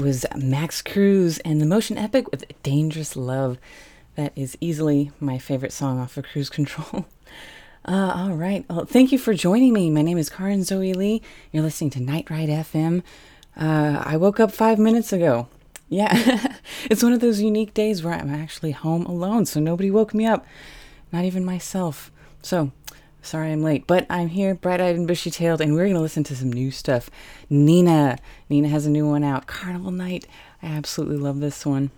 that was Max Cruz and the Motion Epic with Dangerous Love. That is easily my favorite song off of Cruise Control. Uh, all right. Well, thank you for joining me. My name is Karin Zoe Lee. You're listening to Night Ride FM. Uh, I woke up five minutes ago. Yeah, it's one of those unique days where I'm actually home alone, so nobody woke me up, not even myself. So, sorry I'm late, but I'm here, bright eyed and bushy tailed, and we're going to listen to some new stuff. Nina. Nina has a new one out, Carnival Night. I absolutely love this one.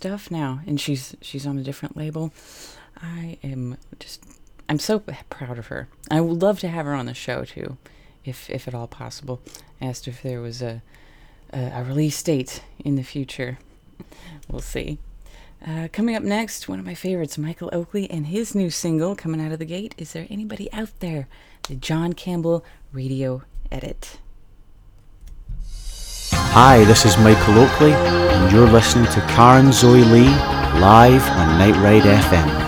Stuff now, and she's she's on a different label. I am just I'm so proud of her. I would love to have her on the show too, if if at all possible. I asked if there was a a, a release date in the future. We'll see. Uh, coming up next, one of my favorites, Michael Oakley, and his new single coming out of the gate. Is there anybody out there? The John Campbell radio edit. Hi, this is Michael Oakley, and you're listening to Karen Zoe Lee live on Night Ride FM.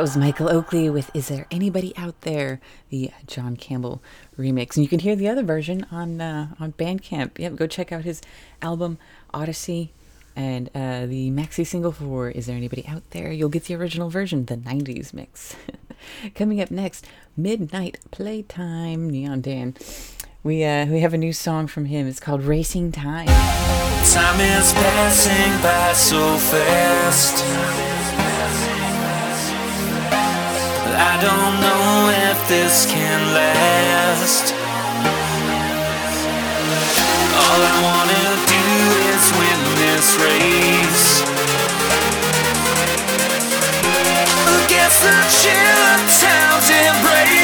That was Michael Oakley with Is There Anybody Out There? The John Campbell remix. And you can hear the other version on uh, on Bandcamp. Yep, go check out his album Odyssey and uh, the maxi single for Is There Anybody Out There? You'll get the original version, the 90s mix. Coming up next, Midnight Playtime, Neon Dan. We uh, we have a new song from him. It's called Racing Time. Time is passing by so fast. I don't know if this can last. All I wanna do is win this race. Against the chill of town's embrace.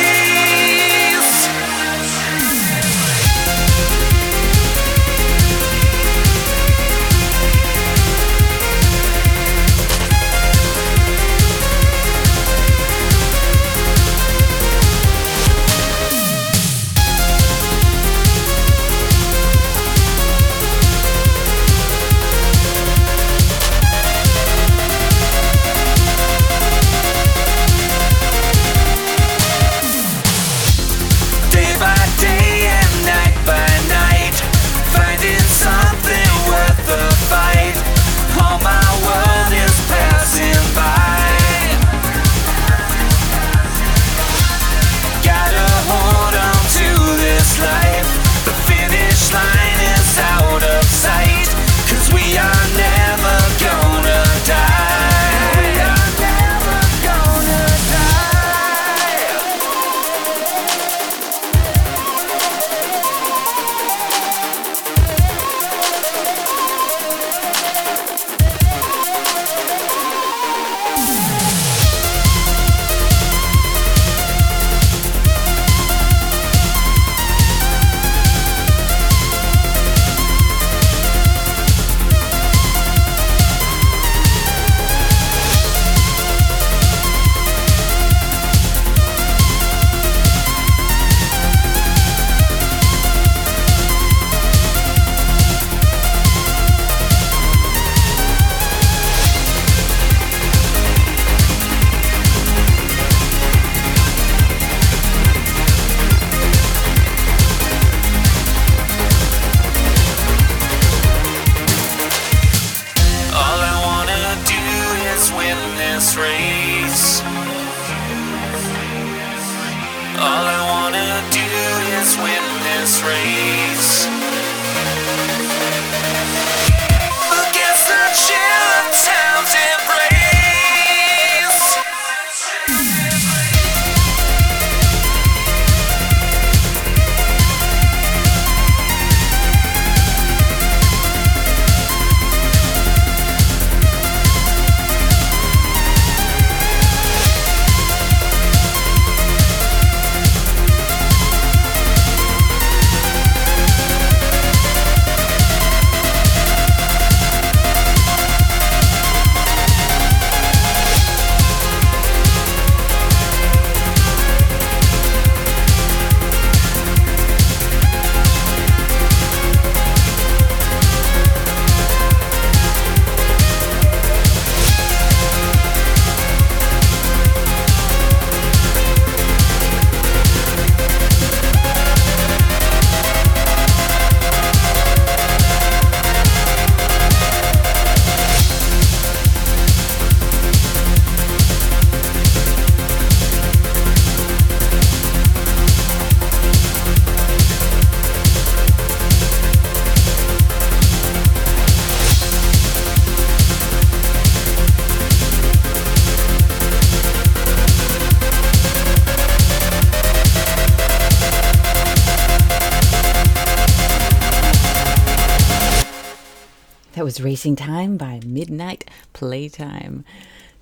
Was Racing Time by Midnight Playtime.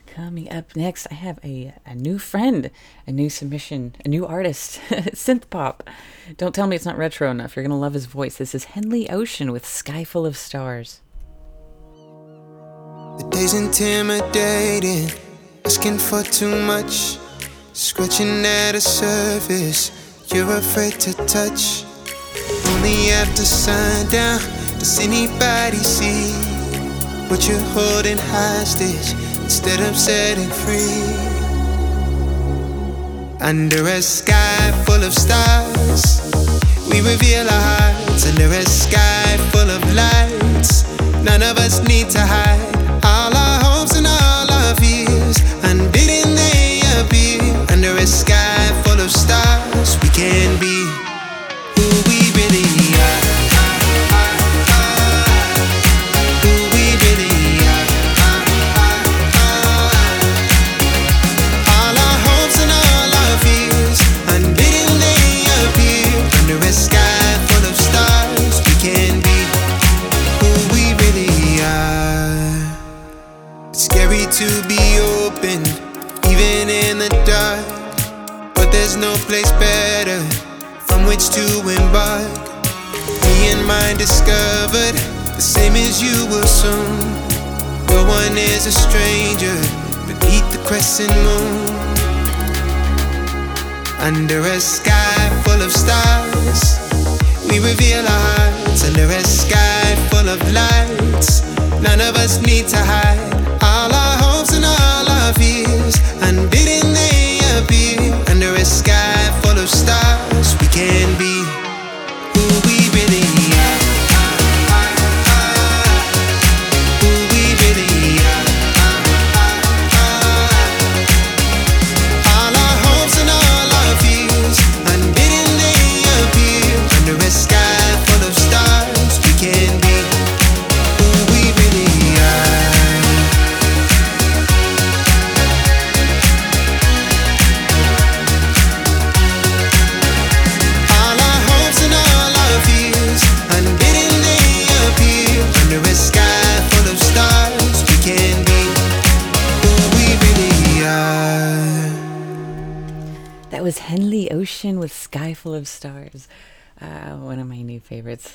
Coming up next, I have a, a new friend, a new submission, a new artist, synth pop. Don't tell me it's not retro enough. You're going to love his voice. This is Henley Ocean with Sky Full of Stars. The day's intimidating, asking for too much, scratching at a surface you're afraid to touch. Only after sundown does anybody see what you're holding hostage instead of setting free? Under a sky full of stars, we reveal our hearts. Under a sky full of lights, none of us need to hide. All our hopes and all our fears, unbidden they appear. Under a sky full of stars, we can be which to embark. Me and mine discovered the same as you will soon. No one is a stranger beneath the crescent moon. Under a sky full of stars, we reveal our hearts. Under a sky full of lights, none of us need to hide. All our hopes and all our fears, unbidden they appear. Under a sky can be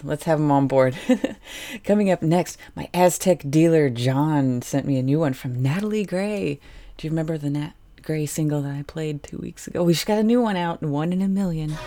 Let's have them on board. Coming up next, my Aztec dealer John sent me a new one from Natalie Gray. Do you remember the Nat Gray single that I played two weeks ago? We just got a new one out, One in a Million.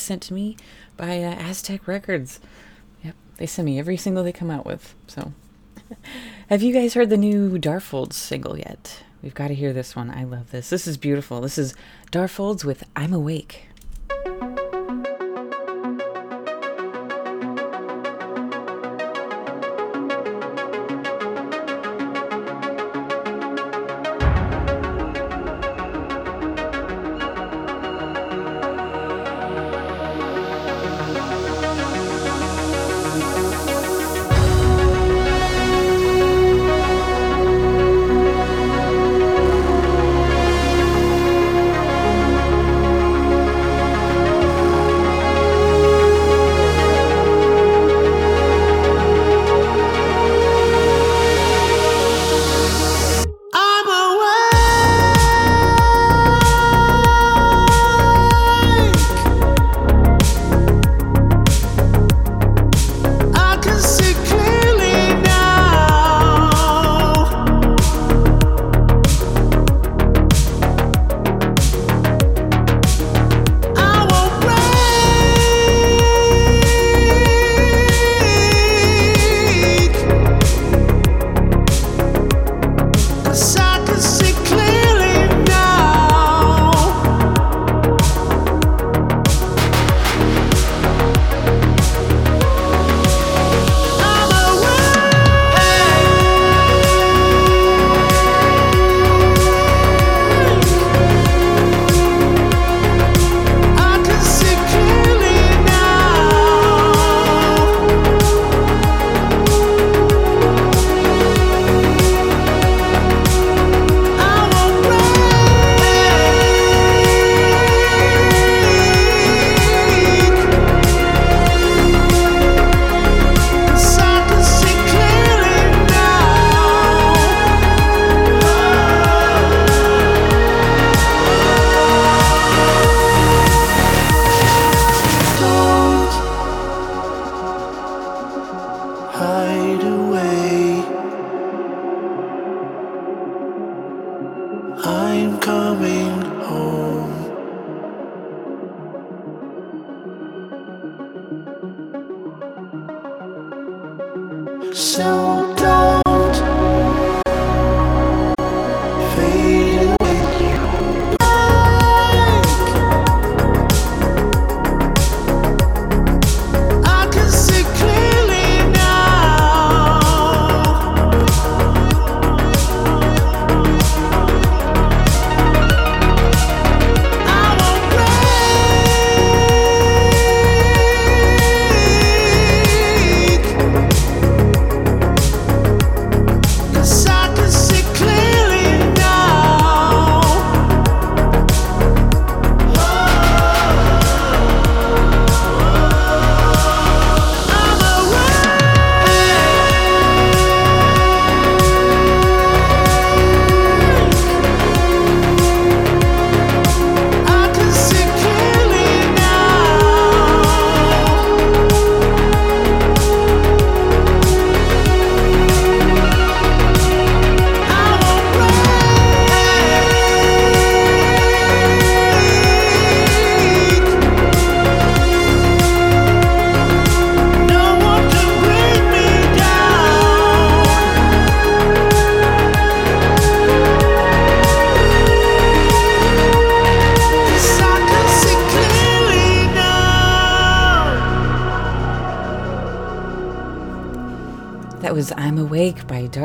Was sent to me by uh, Aztec Records. Yep, they send me every single they come out with. So, have you guys heard the new Darfolds single yet? We've got to hear this one. I love this. This is beautiful. This is Darfolds with I'm Awake.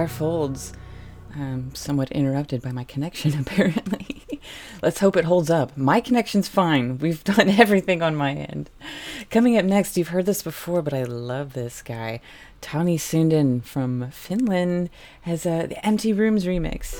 By Darfolds. I'm somewhat interrupted by my connection, apparently. Let's hope it holds up. My connection's fine. We've done everything on my end. Coming up next, you've heard this before, but I love this guy. Tony Sundin from Finland has uh, the Empty Rooms remix.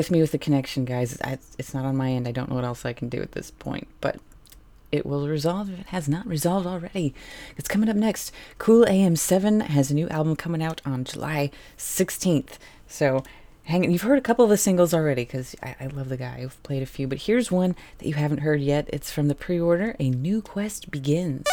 With me with the connection, guys. I, it's not on my end. I don't know what else I can do at this point, but it will resolve if it has not resolved already. It's coming up next. Cool AM7 has a new album coming out on July 16th. So hang You've heard a couple of the singles already because I, I love the guy. I've played a few, but here's one that you haven't heard yet. It's from the pre order A New Quest Begins.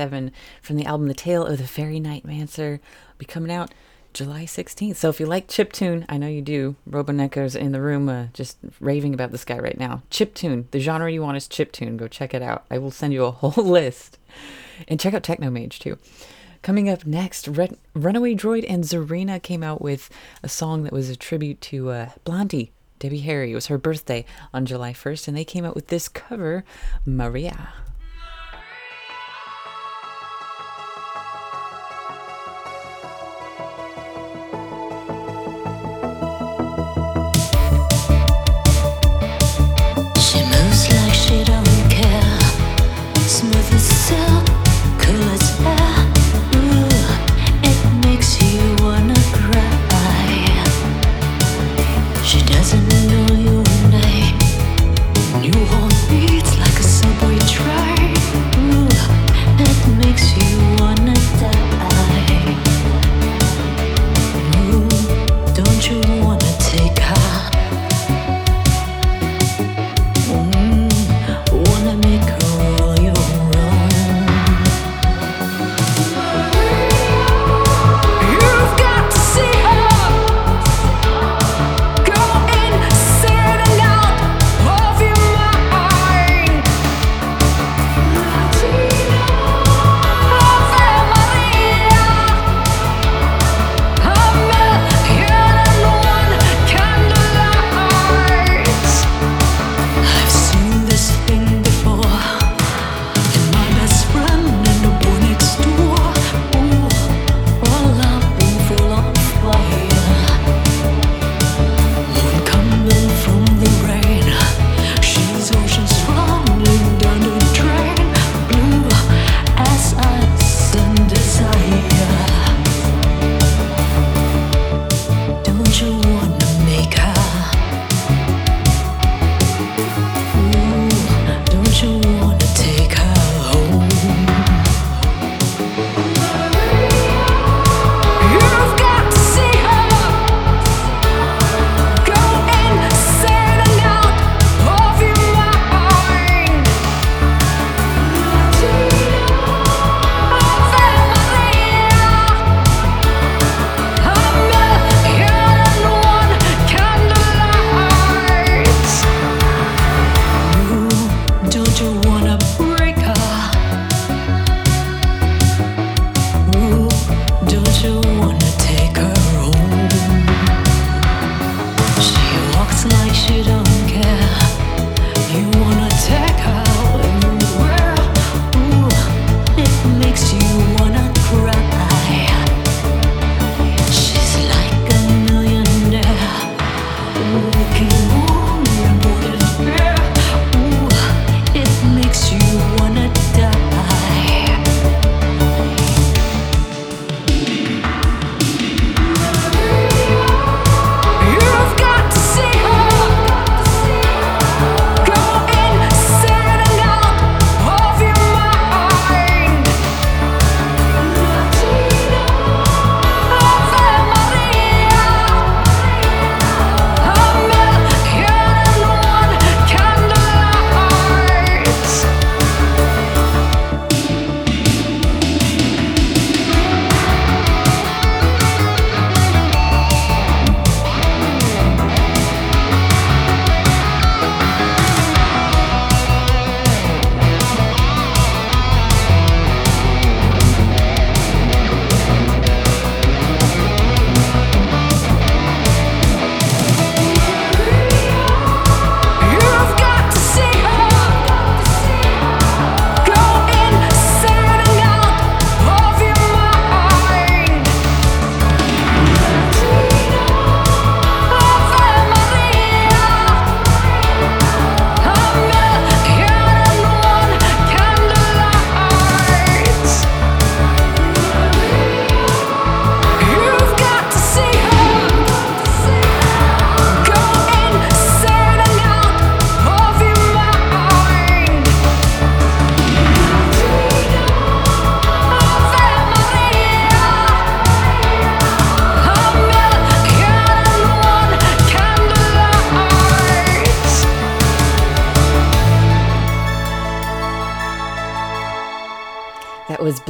AM7 from the album The Tale of the Fairy Night Mancer. Be coming out July 16th. So if you like chiptune, I know you do. Robonecker's in the room uh, just raving about this guy right now. Chiptune, the genre you want is chiptune. Go check it out. I will send you a whole list. And check out Technomage too. Coming up next, Run- Runaway Droid and Zarina came out with a song that was a tribute to uh, Blondie, Debbie Harry. It was her birthday on July 1st, and they came out with this cover, Maria.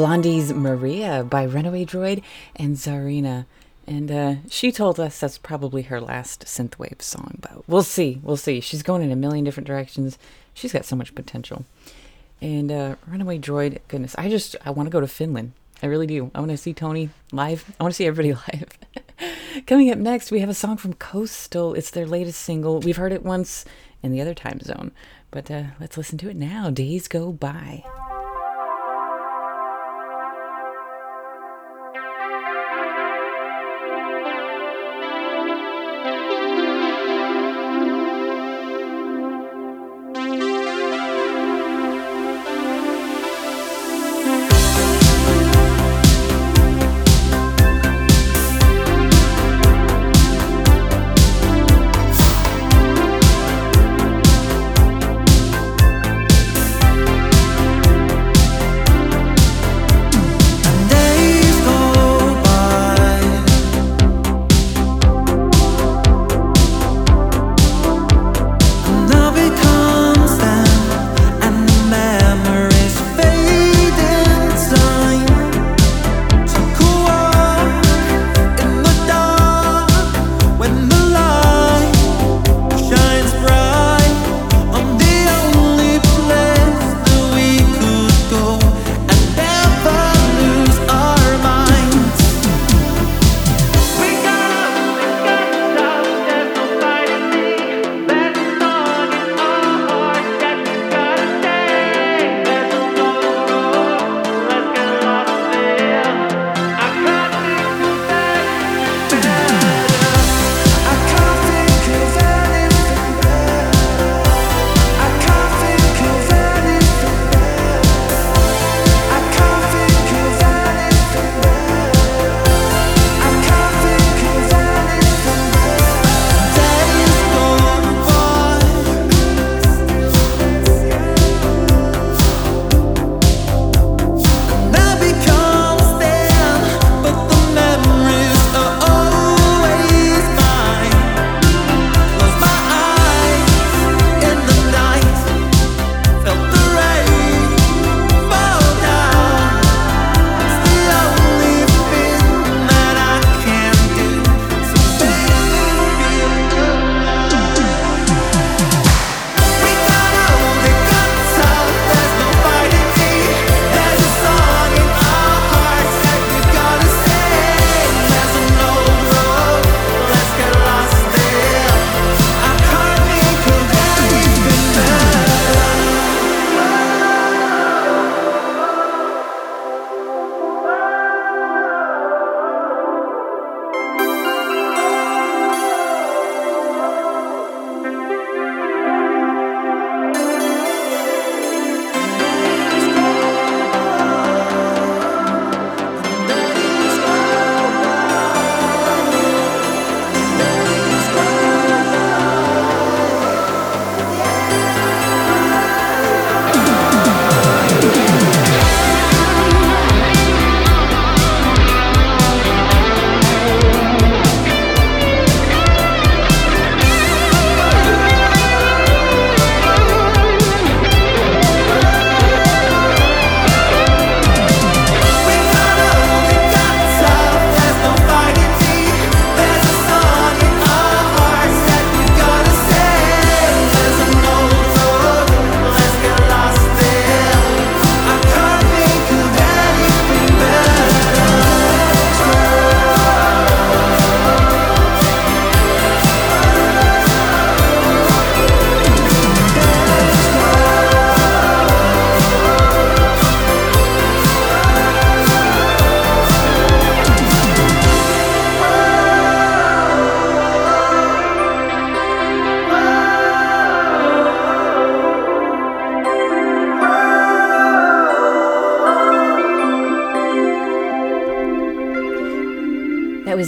Blondie's Maria by Runaway Droid and Zarina. And uh, she told us that's probably her last synthwave song, but we'll see. We'll see. She's going in a million different directions. She's got so much potential. And uh, Runaway Droid, goodness, I just I want to go to Finland. I really do. I want to see Tony live. I want to see everybody live. Coming up next, we have a song from Coastal. It's their latest single. We've heard it once in the other time zone, but uh, let's listen to it now. Days go by.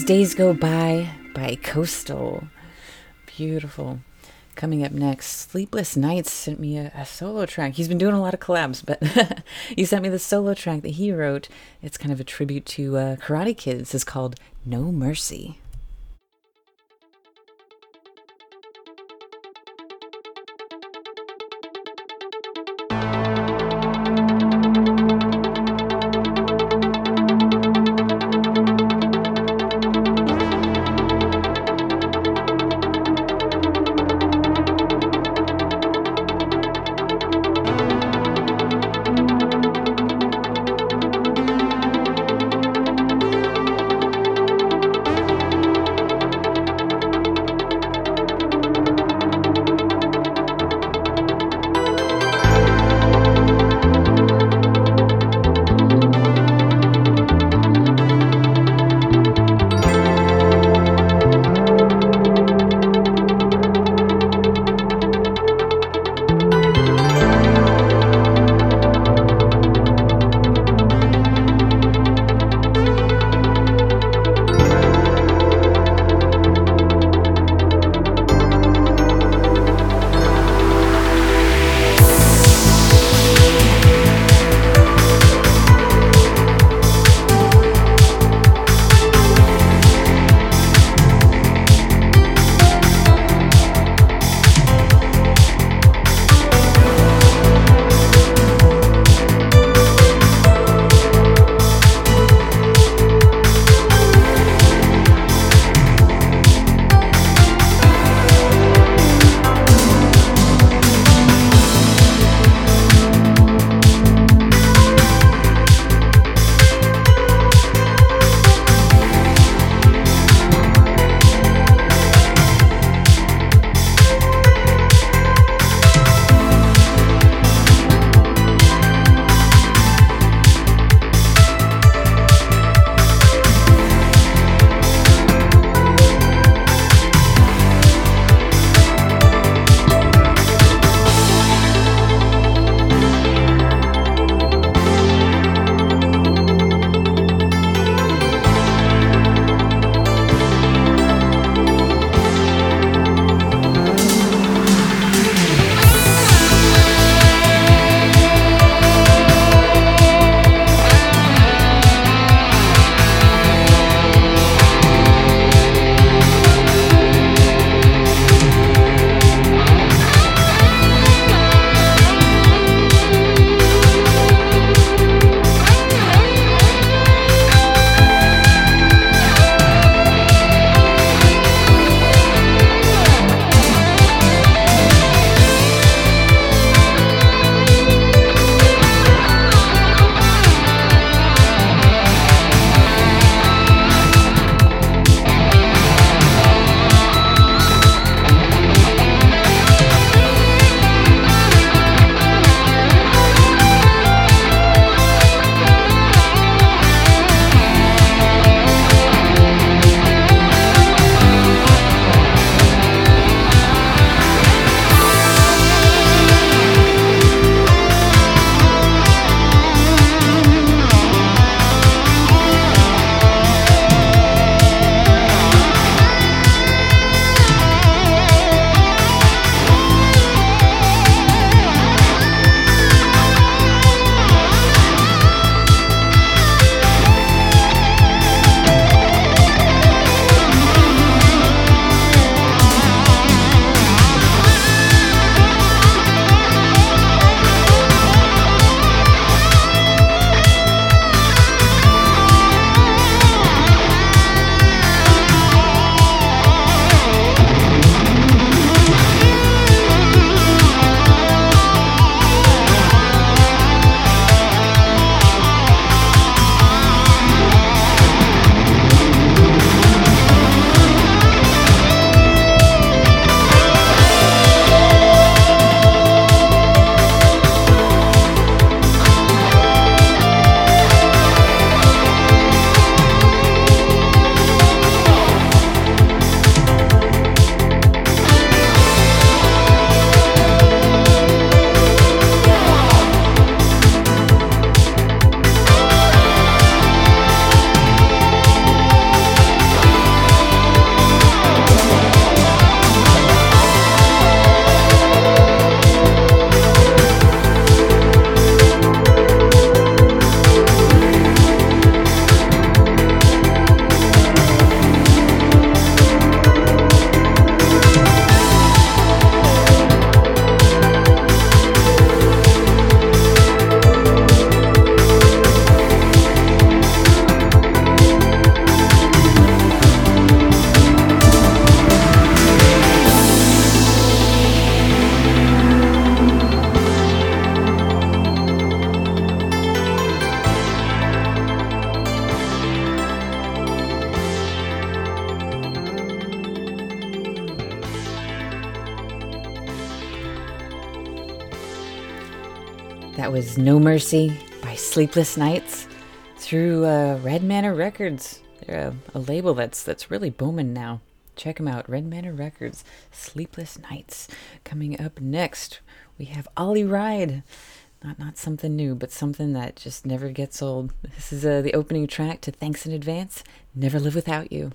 Days Go By by Coastal. Beautiful. Coming up next, Sleepless Nights sent me a, a solo track. He's been doing a lot of collabs, but he sent me the solo track that he wrote. It's kind of a tribute to uh, Karate Kids. It's called No Mercy. No Mercy by Sleepless Nights through uh, Red Manor Records. They're a, a, label that's that's really booming now. Check them out, Red Manor Records. Sleepless Nights. Coming up next, we have Ollie Wride. Not not something new, but something that just never gets old. This is uh, the opening track to Thanks in Advance. Never Live Without You.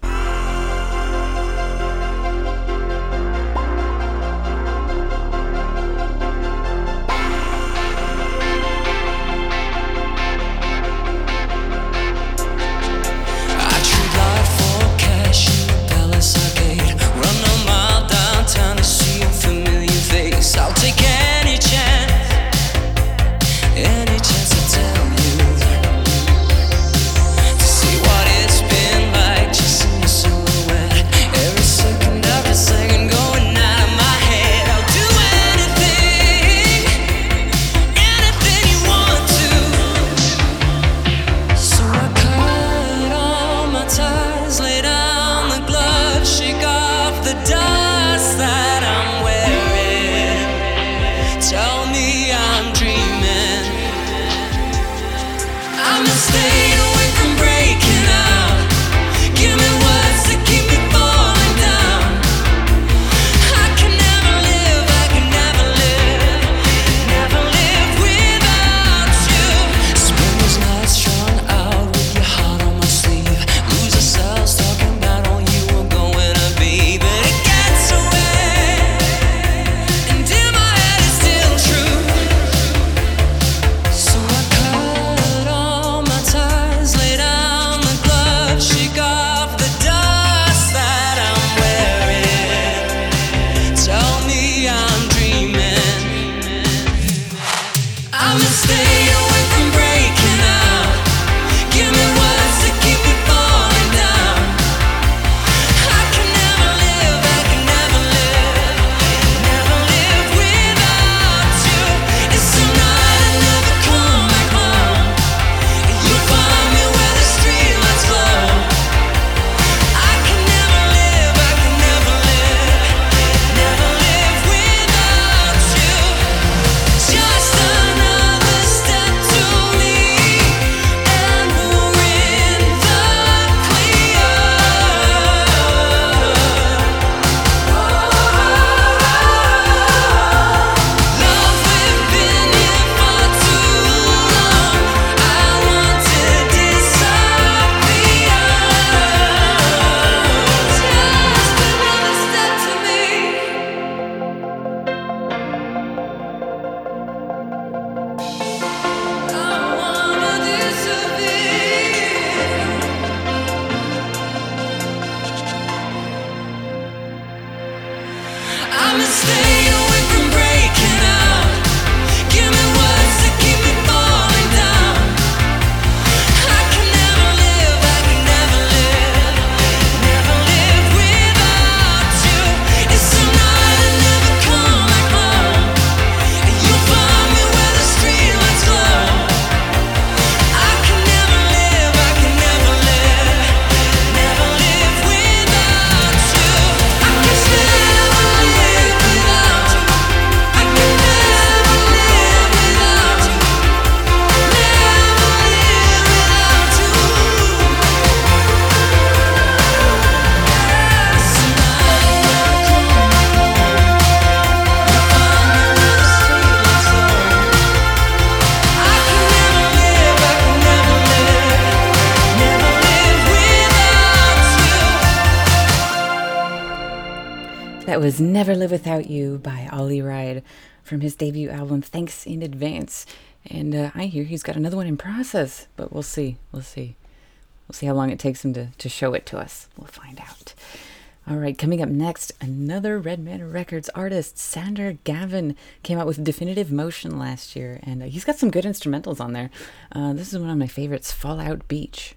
Never Live Without You by Ollie Wride from his debut album, Thanks in Advance. And uh, I hear he's got another one in process, but we'll see. We'll see. We'll see how long it takes him to, to show it to us. We'll find out. All right, coming up next, another Red Man Records artist, Sander Gavin, came out with Definitive Motion last year, and uh, he's got some good instrumentals on there. Uh, this is one of my favorites, Fallout Beach.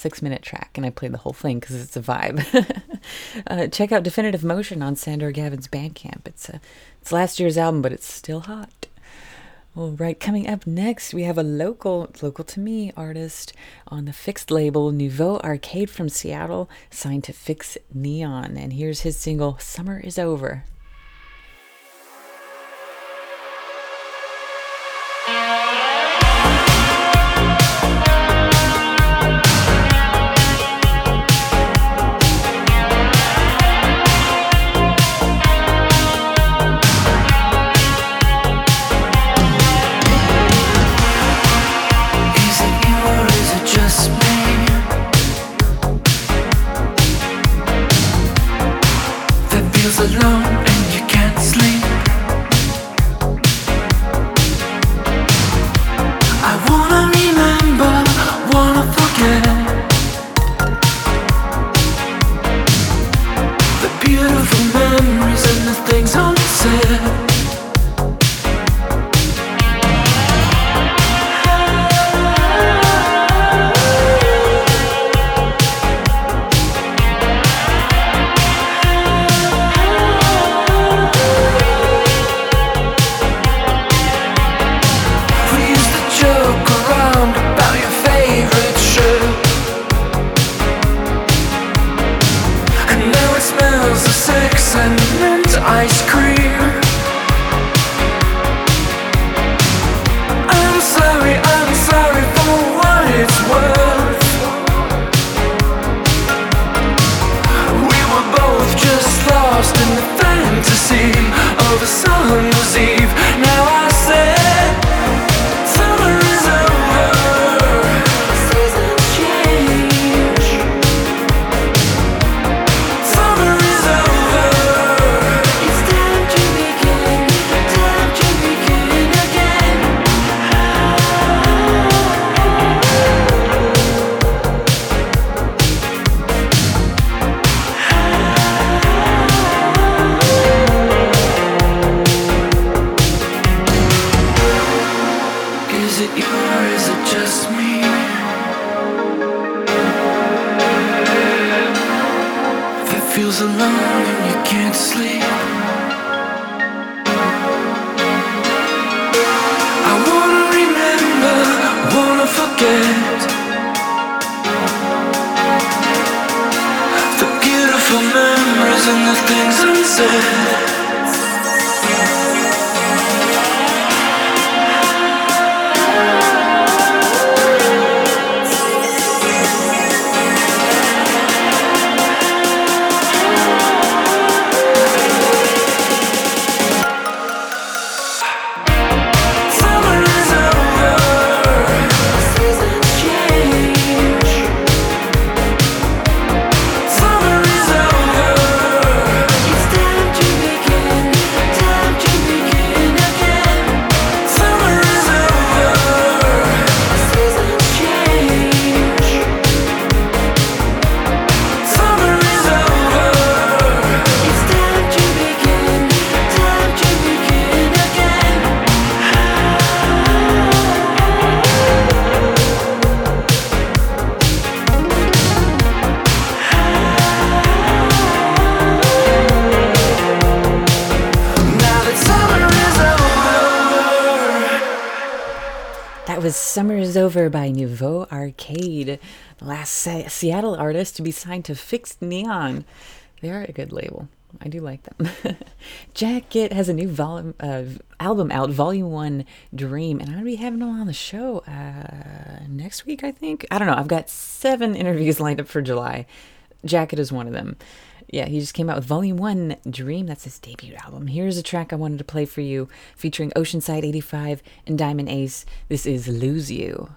Six minute track, and I played the whole thing because it's a vibe. uh, check out Definitive Motion on Sandor Gavin's Bandcamp. It's, a, it's last year's album, but it's still hot. All right, coming up next, we have a local, local to me artist on the fixed label Nouveau Arcade from Seattle, signed to FiXT Neon. And here's his single, Summer is Over. To be signed to FiXT Neon. They are a good label. I do like them. Jacket has a new volume, uh, album out, Volume 1 Dream, and I'm to be having them on the show uh, next week, I think. I don't know. I've got seven interviews lined up for July. Jacket is one of them. Yeah, he just came out with Volume 1 Dream. That's his debut album. Here's a track I wanted to play for you featuring Oceanside 85 and Diamond Ace. This is Lose You.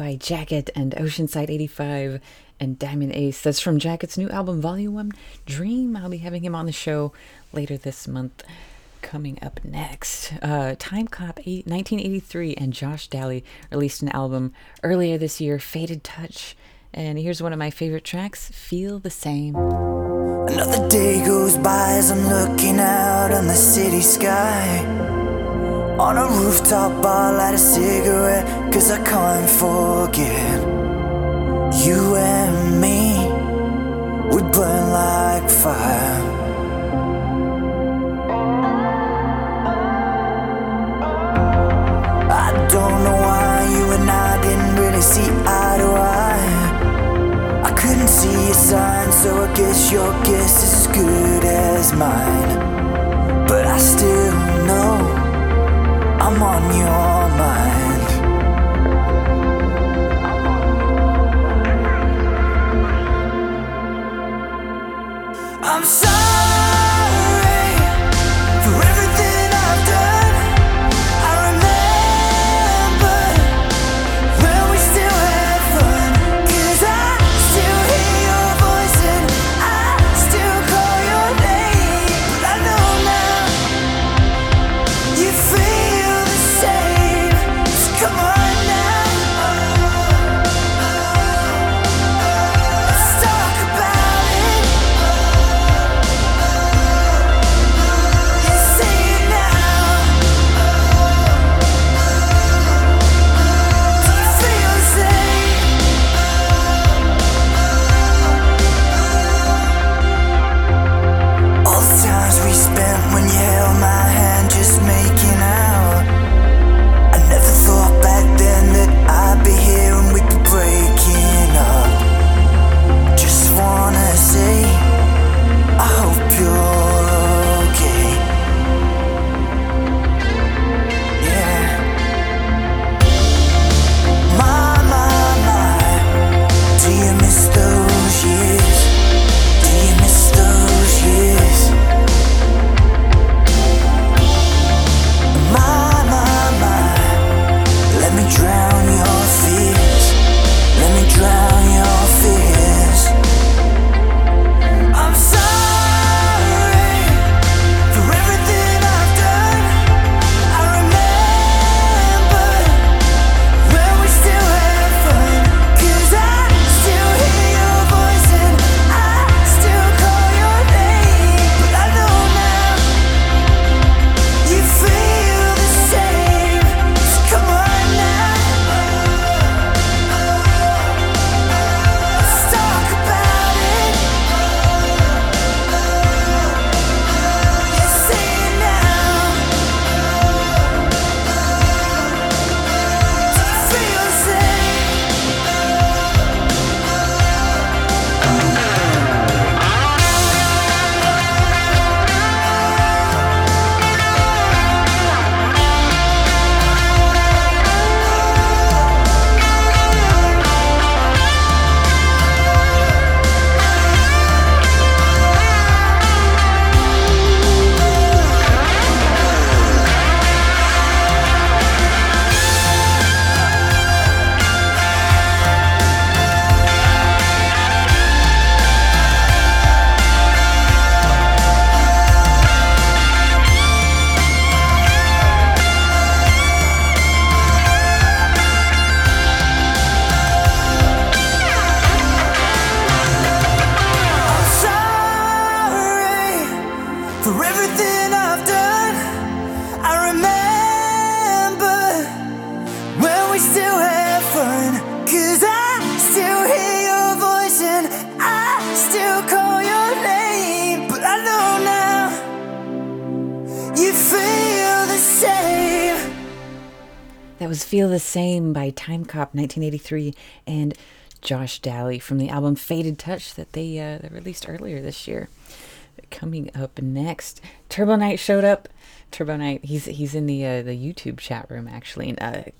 Jacket and Oceanside 85 and Diamond Ace. That's from Jacket's new album, Volume 1 Dream. I'll be having him on the show later this month. Coming up next, uh, Time Cop 8, 1983 and Josh Daly released an album earlier this year, Faded Touch. And here's one of my favorite tracks, Feel the Same. Another day goes by as I'm looking out on the city sky. On a rooftop, I light a cigarette, cause I can't forget. You and me, we burn like fire. I don't know why you and I didn't really see eye to eye. I couldn't see a sign, so I guess your guess is as good as mine. But I still I'm on your mind. I'm sorry Same by Time Cop 1983 and Josh Daly from the album Faded Touch that they, uh, they released earlier this year. Coming up next, Turbo Knight showed up. Turbo Knight, he's he's in the uh, the YouTube chat room actually. Uh, a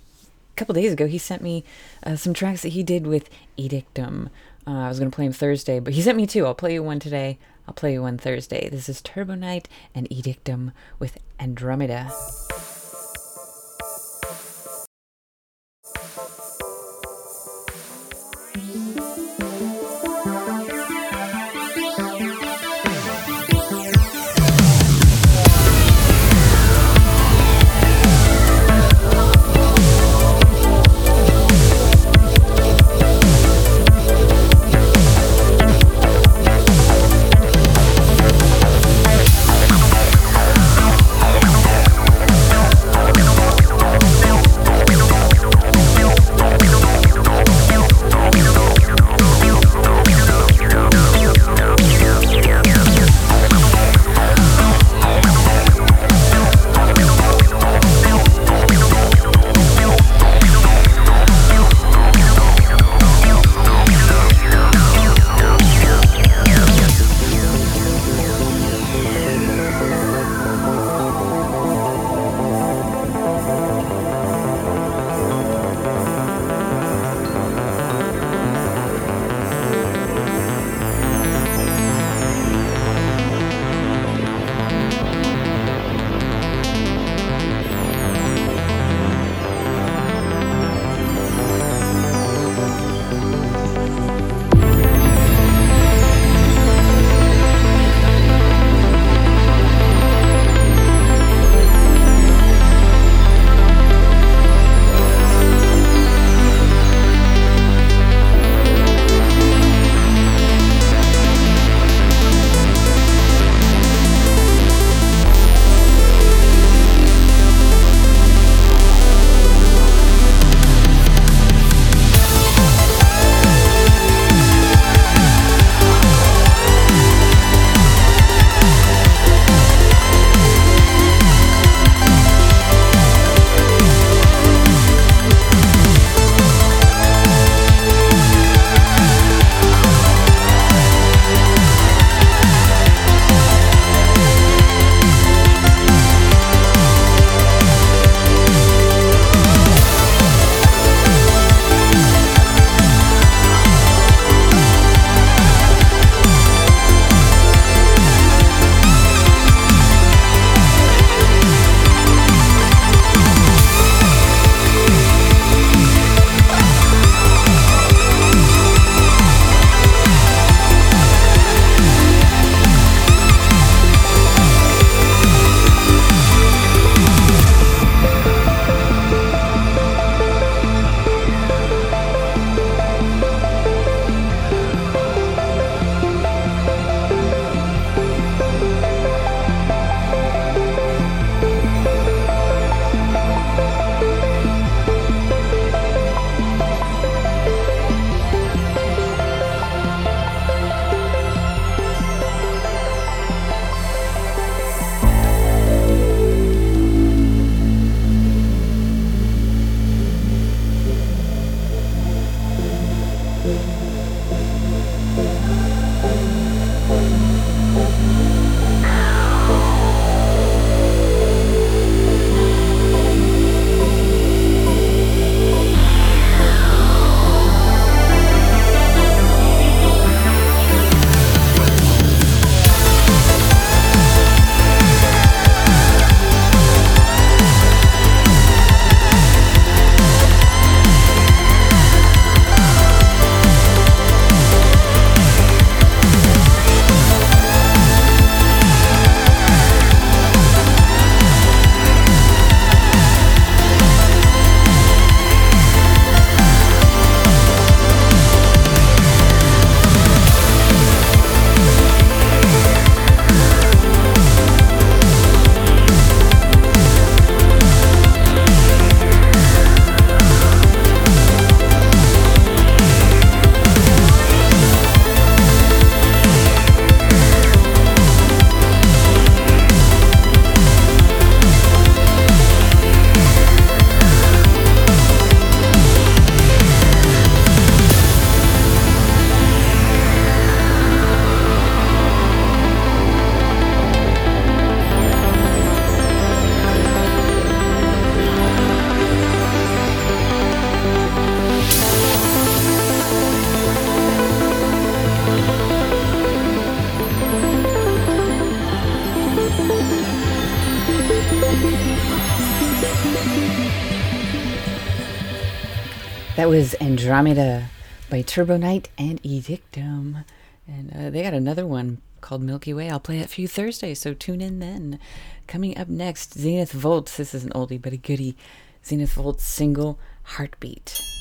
couple days ago, he sent me uh, some tracks that he did with Edictum. Uh, I was gonna play him Thursday, but he sent me two. I'll play you one today. I'll play you one Thursday. This is Turbo Knight and Edictum with Andromeda. Andromeda by Turbo Knight and Edictum. And uh, they got another one called Milky Way. I'll play it for you Thursday, so tune in then. Coming up next, Zenith Volts. This is an oldie but a goodie. Zenith Volts single, Heartbeat.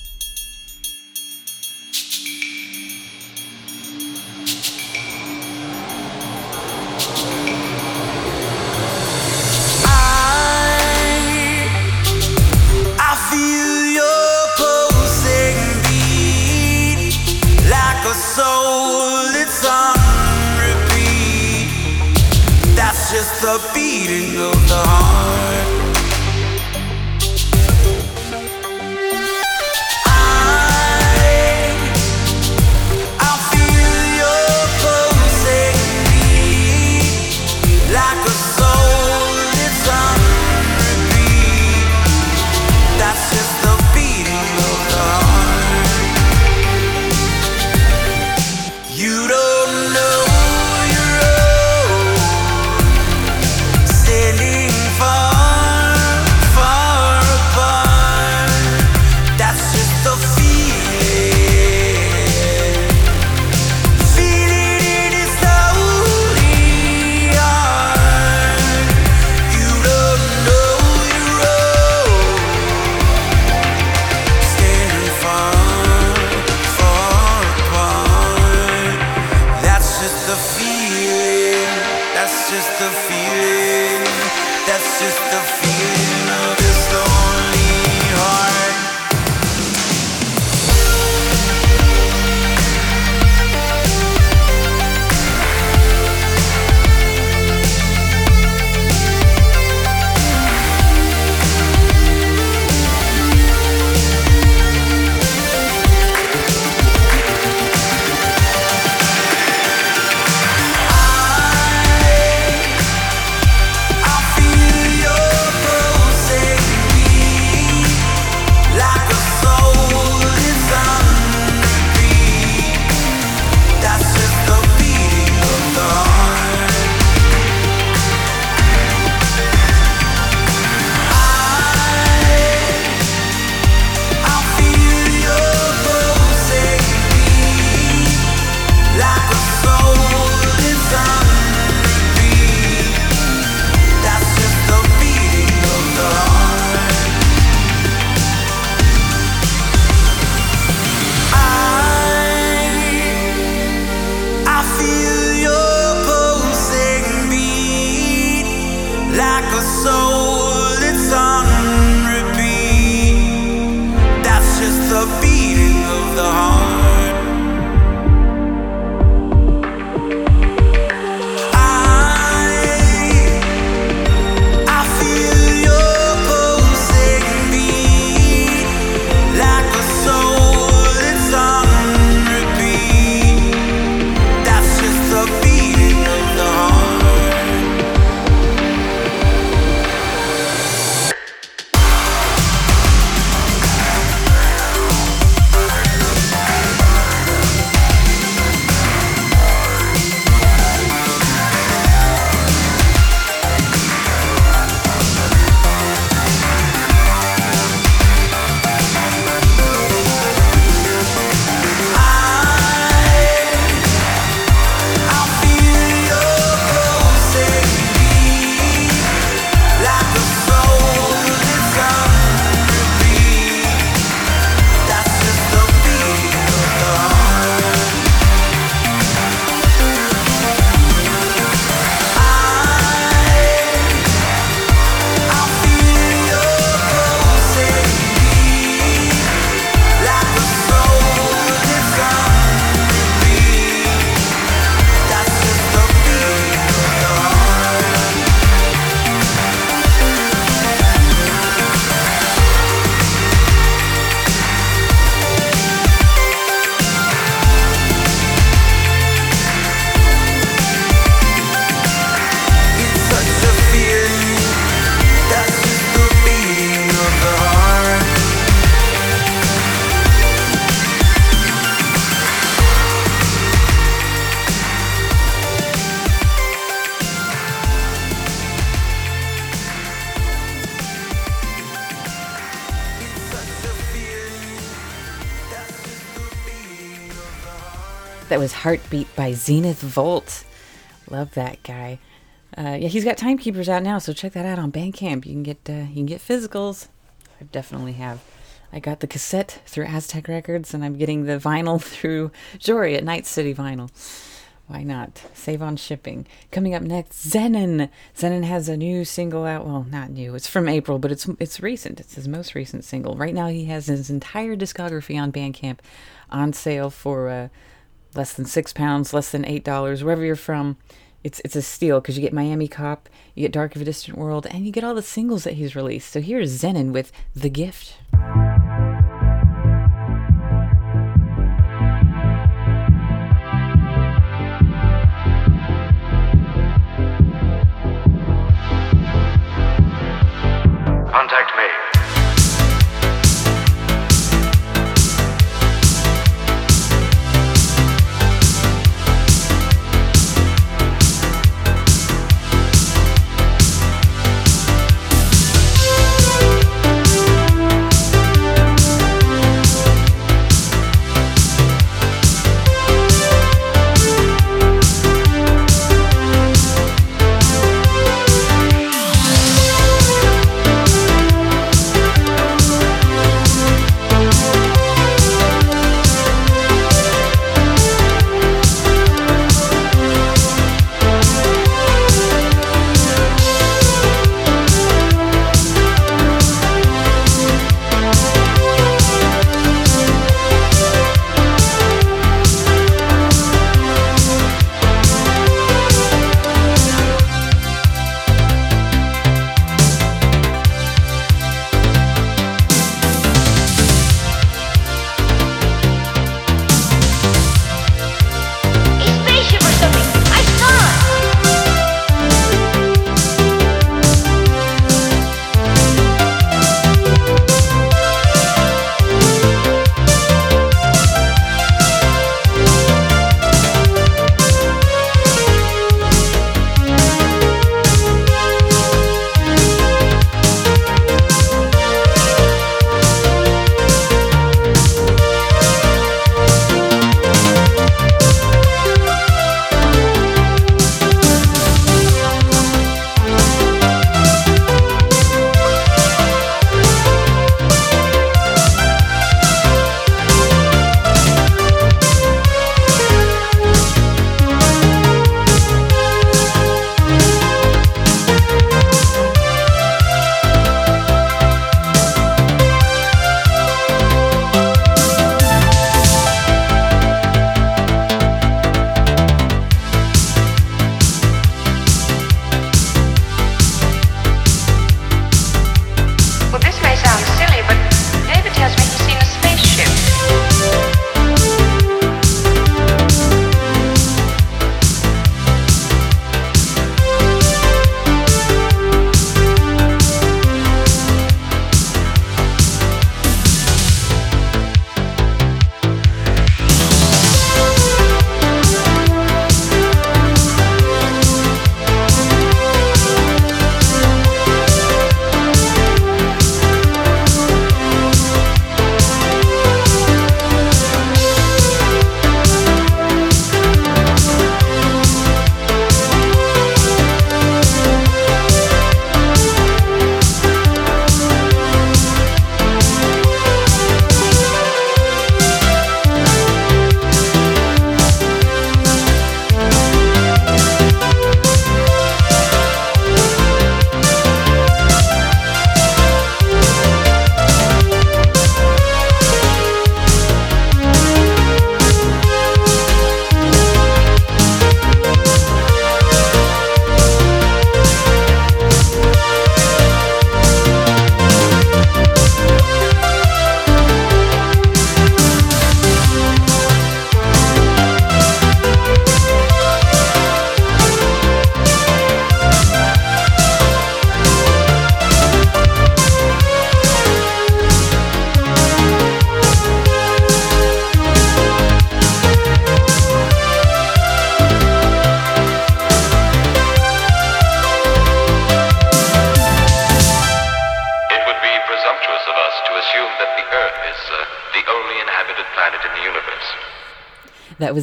Heartbeat by Zenith Volt. Love that guy. Uh, yeah, he's got Timekeepers out now, so check that out on Bandcamp. You can get uh, you can get physicals. I definitely have. I got the cassette through Aztec Records, and I'm getting the vinyl through Jory at Night City Vinyl. Why not? Save on shipping. Coming up next, Zenon. Zenon has a new single out. Well, not new. It's from April, but it's it's recent. It's his most recent single. Right now, he has his entire discography on Bandcamp on sale for uh, less than six pounds, less than eight dollars, wherever you're from. It's it's a steal because you get Miami Cop, you get Dark of a Distant World, and you get all the singles that he's released. So here's Zenon with The Gift. Contact me.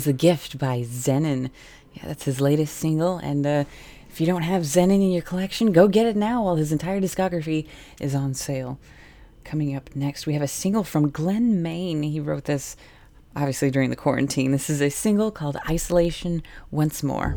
The Gift by Zenon. Yeah, that's his latest single. And uh, if you don't have Zenon in your collection, go get it now while his entire discography is on sale. Coming up next, we have a single from Glenn Main. He wrote this obviously during the quarantine. This is a single called Isolation Once More.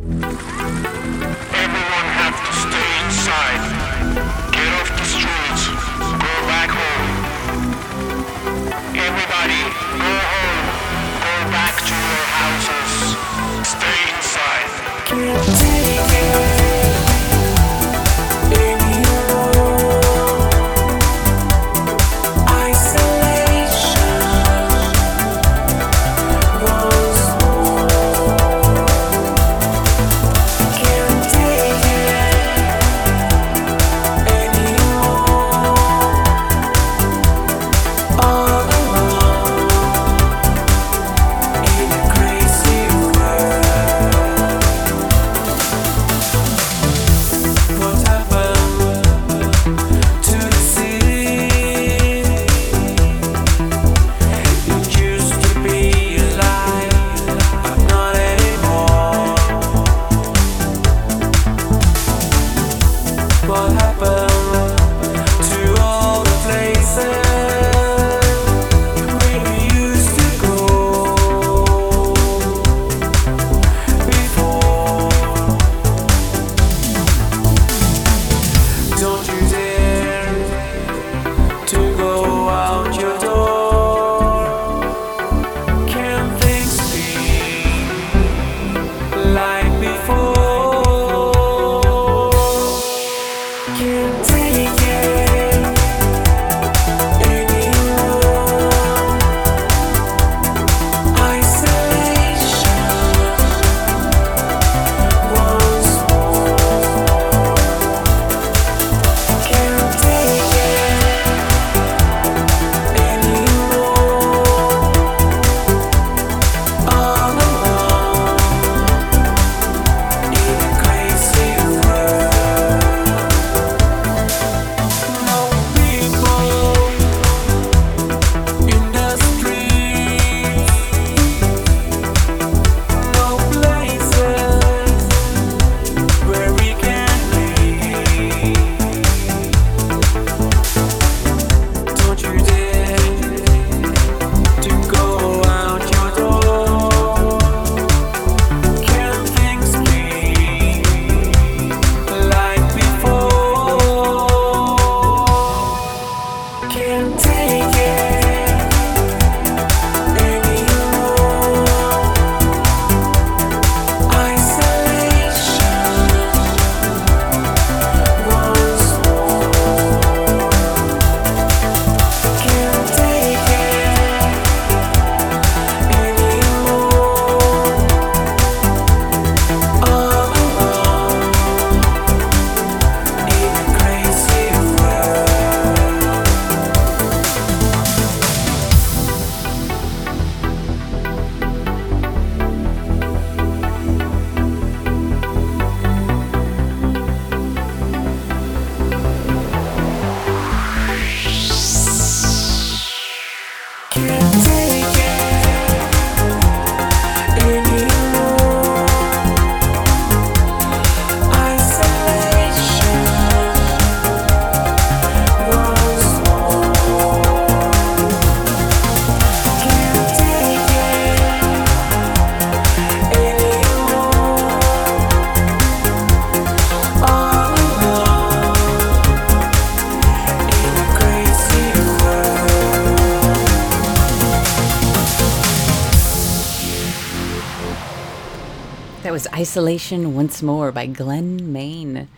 Isolation Once More by Glenn Main.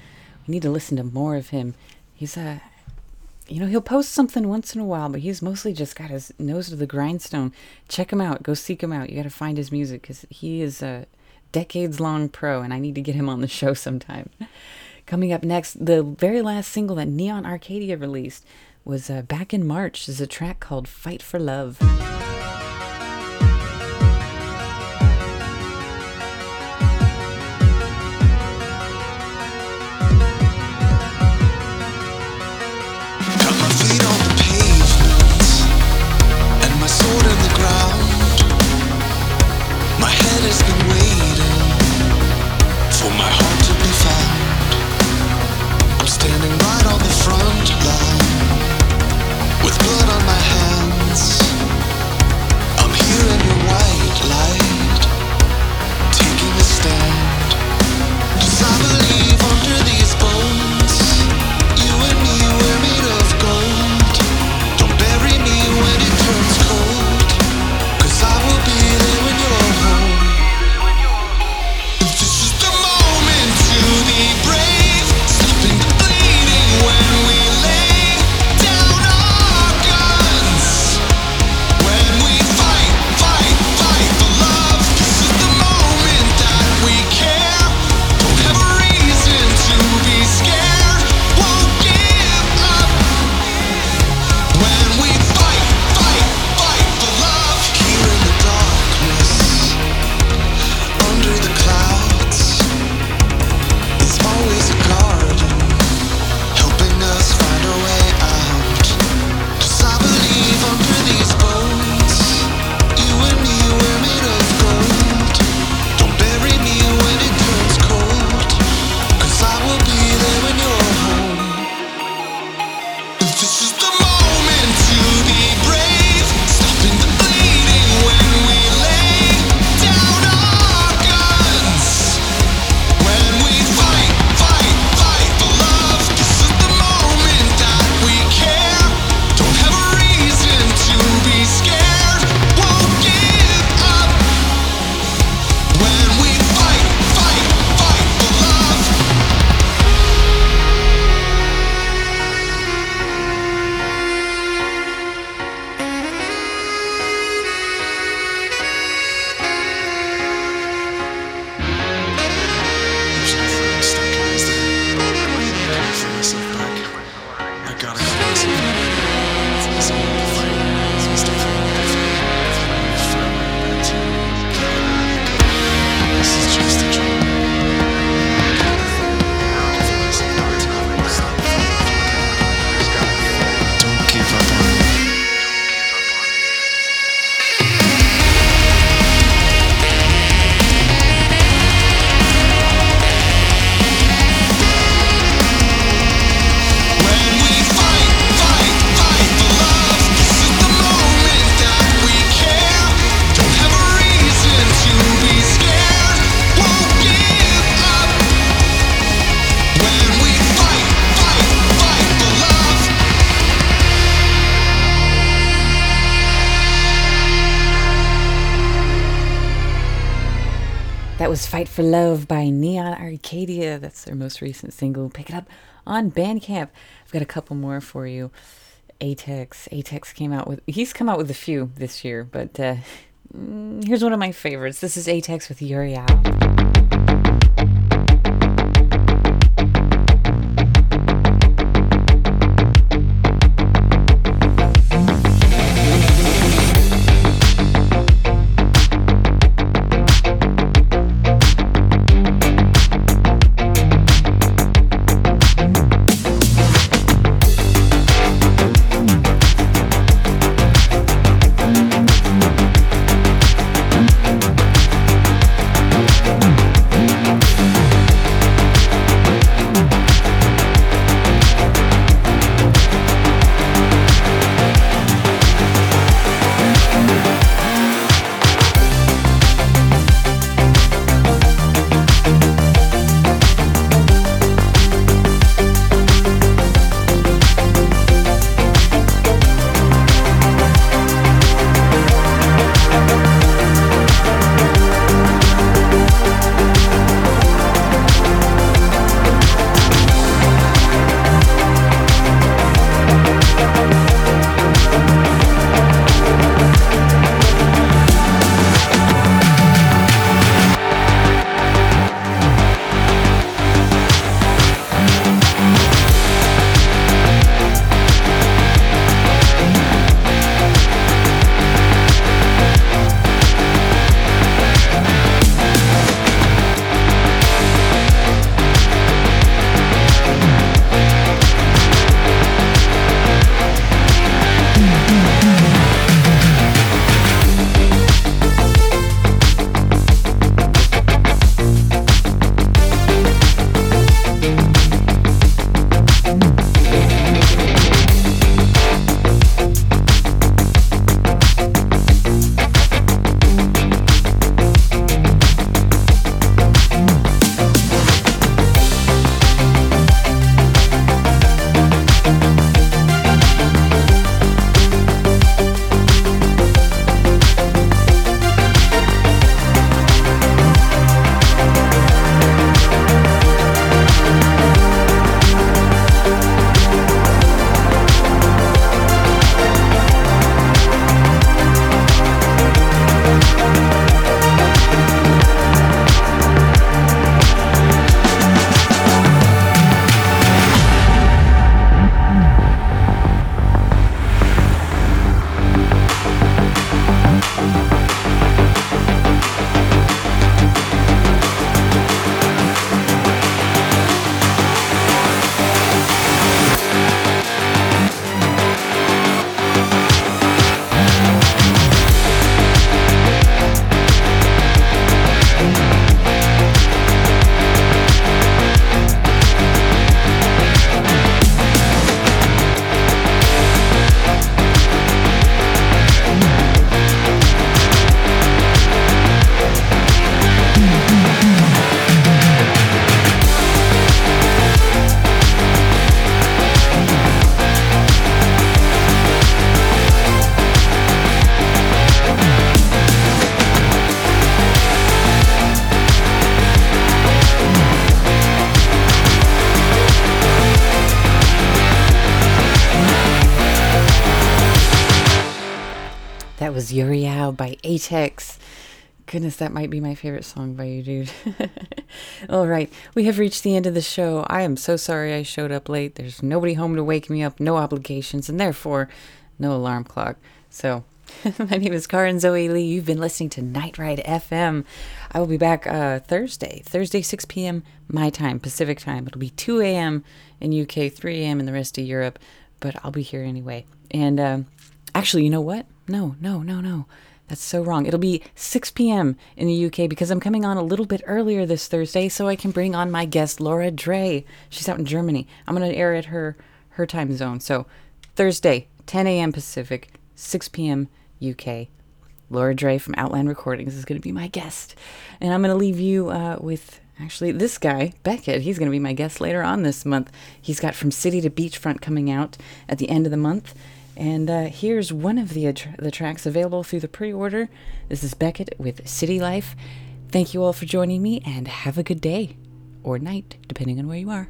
We need to listen to more of him. He's a, you know, he'll post something once in a while, but he's mostly just got his nose to the grindstone. Check him out. Go seek him out. You got to find his music because he is a decades long pro, and I need to get him on the show sometime. Coming up next, the very last single that Neon Arcadia released was uh, back in March. Is a track called "Fight for Love." gotta close it. Fight for Love by Neon Arcadia. That's their most recent single. Pick it up on Bandcamp. I've got a couple more for you. Atex. Atex came out with, he's come out with a few this year, but uh, mm, here's one of my favorites. This is Atex with Uriel. Uriel by Atex. Goodness, that might be my favorite song by you, dude. All right, we have reached the end of the show. I am so sorry I showed up late. There's nobody home to wake me up, no obligations, and therefore no alarm clock. So, my name is Karen Zoe Lee. You've been listening to Nightride FM. I will be back uh, Thursday, Thursday, 6 p.m. my time, Pacific time. It'll be 2 a.m. in UK, 3 a.m. in the rest of Europe, but I'll be here anyway. And um, actually, you know what? No, no, no, no. That's so wrong. It'll be 6 p.m. in the UK because I'm coming on a little bit earlier this Thursday so I can bring on my guest, Laura Dre. She's out in Germany. I'm going to air at her, her time zone. So Thursday, 10 a.m. Pacific, 6 p.m. UK. Laura Dre from Outland Recordings is going to be my guest. And I'm going to leave you uh, with actually this guy, Beckett. He's going to be my guest later on this month. He's got From City to Beachfront coming out at the end of the month. And uh, here's one of the, the tracks available through the pre order. This is Beckett with City Life. Thank you all for joining me and have a good day or night, depending on where you are.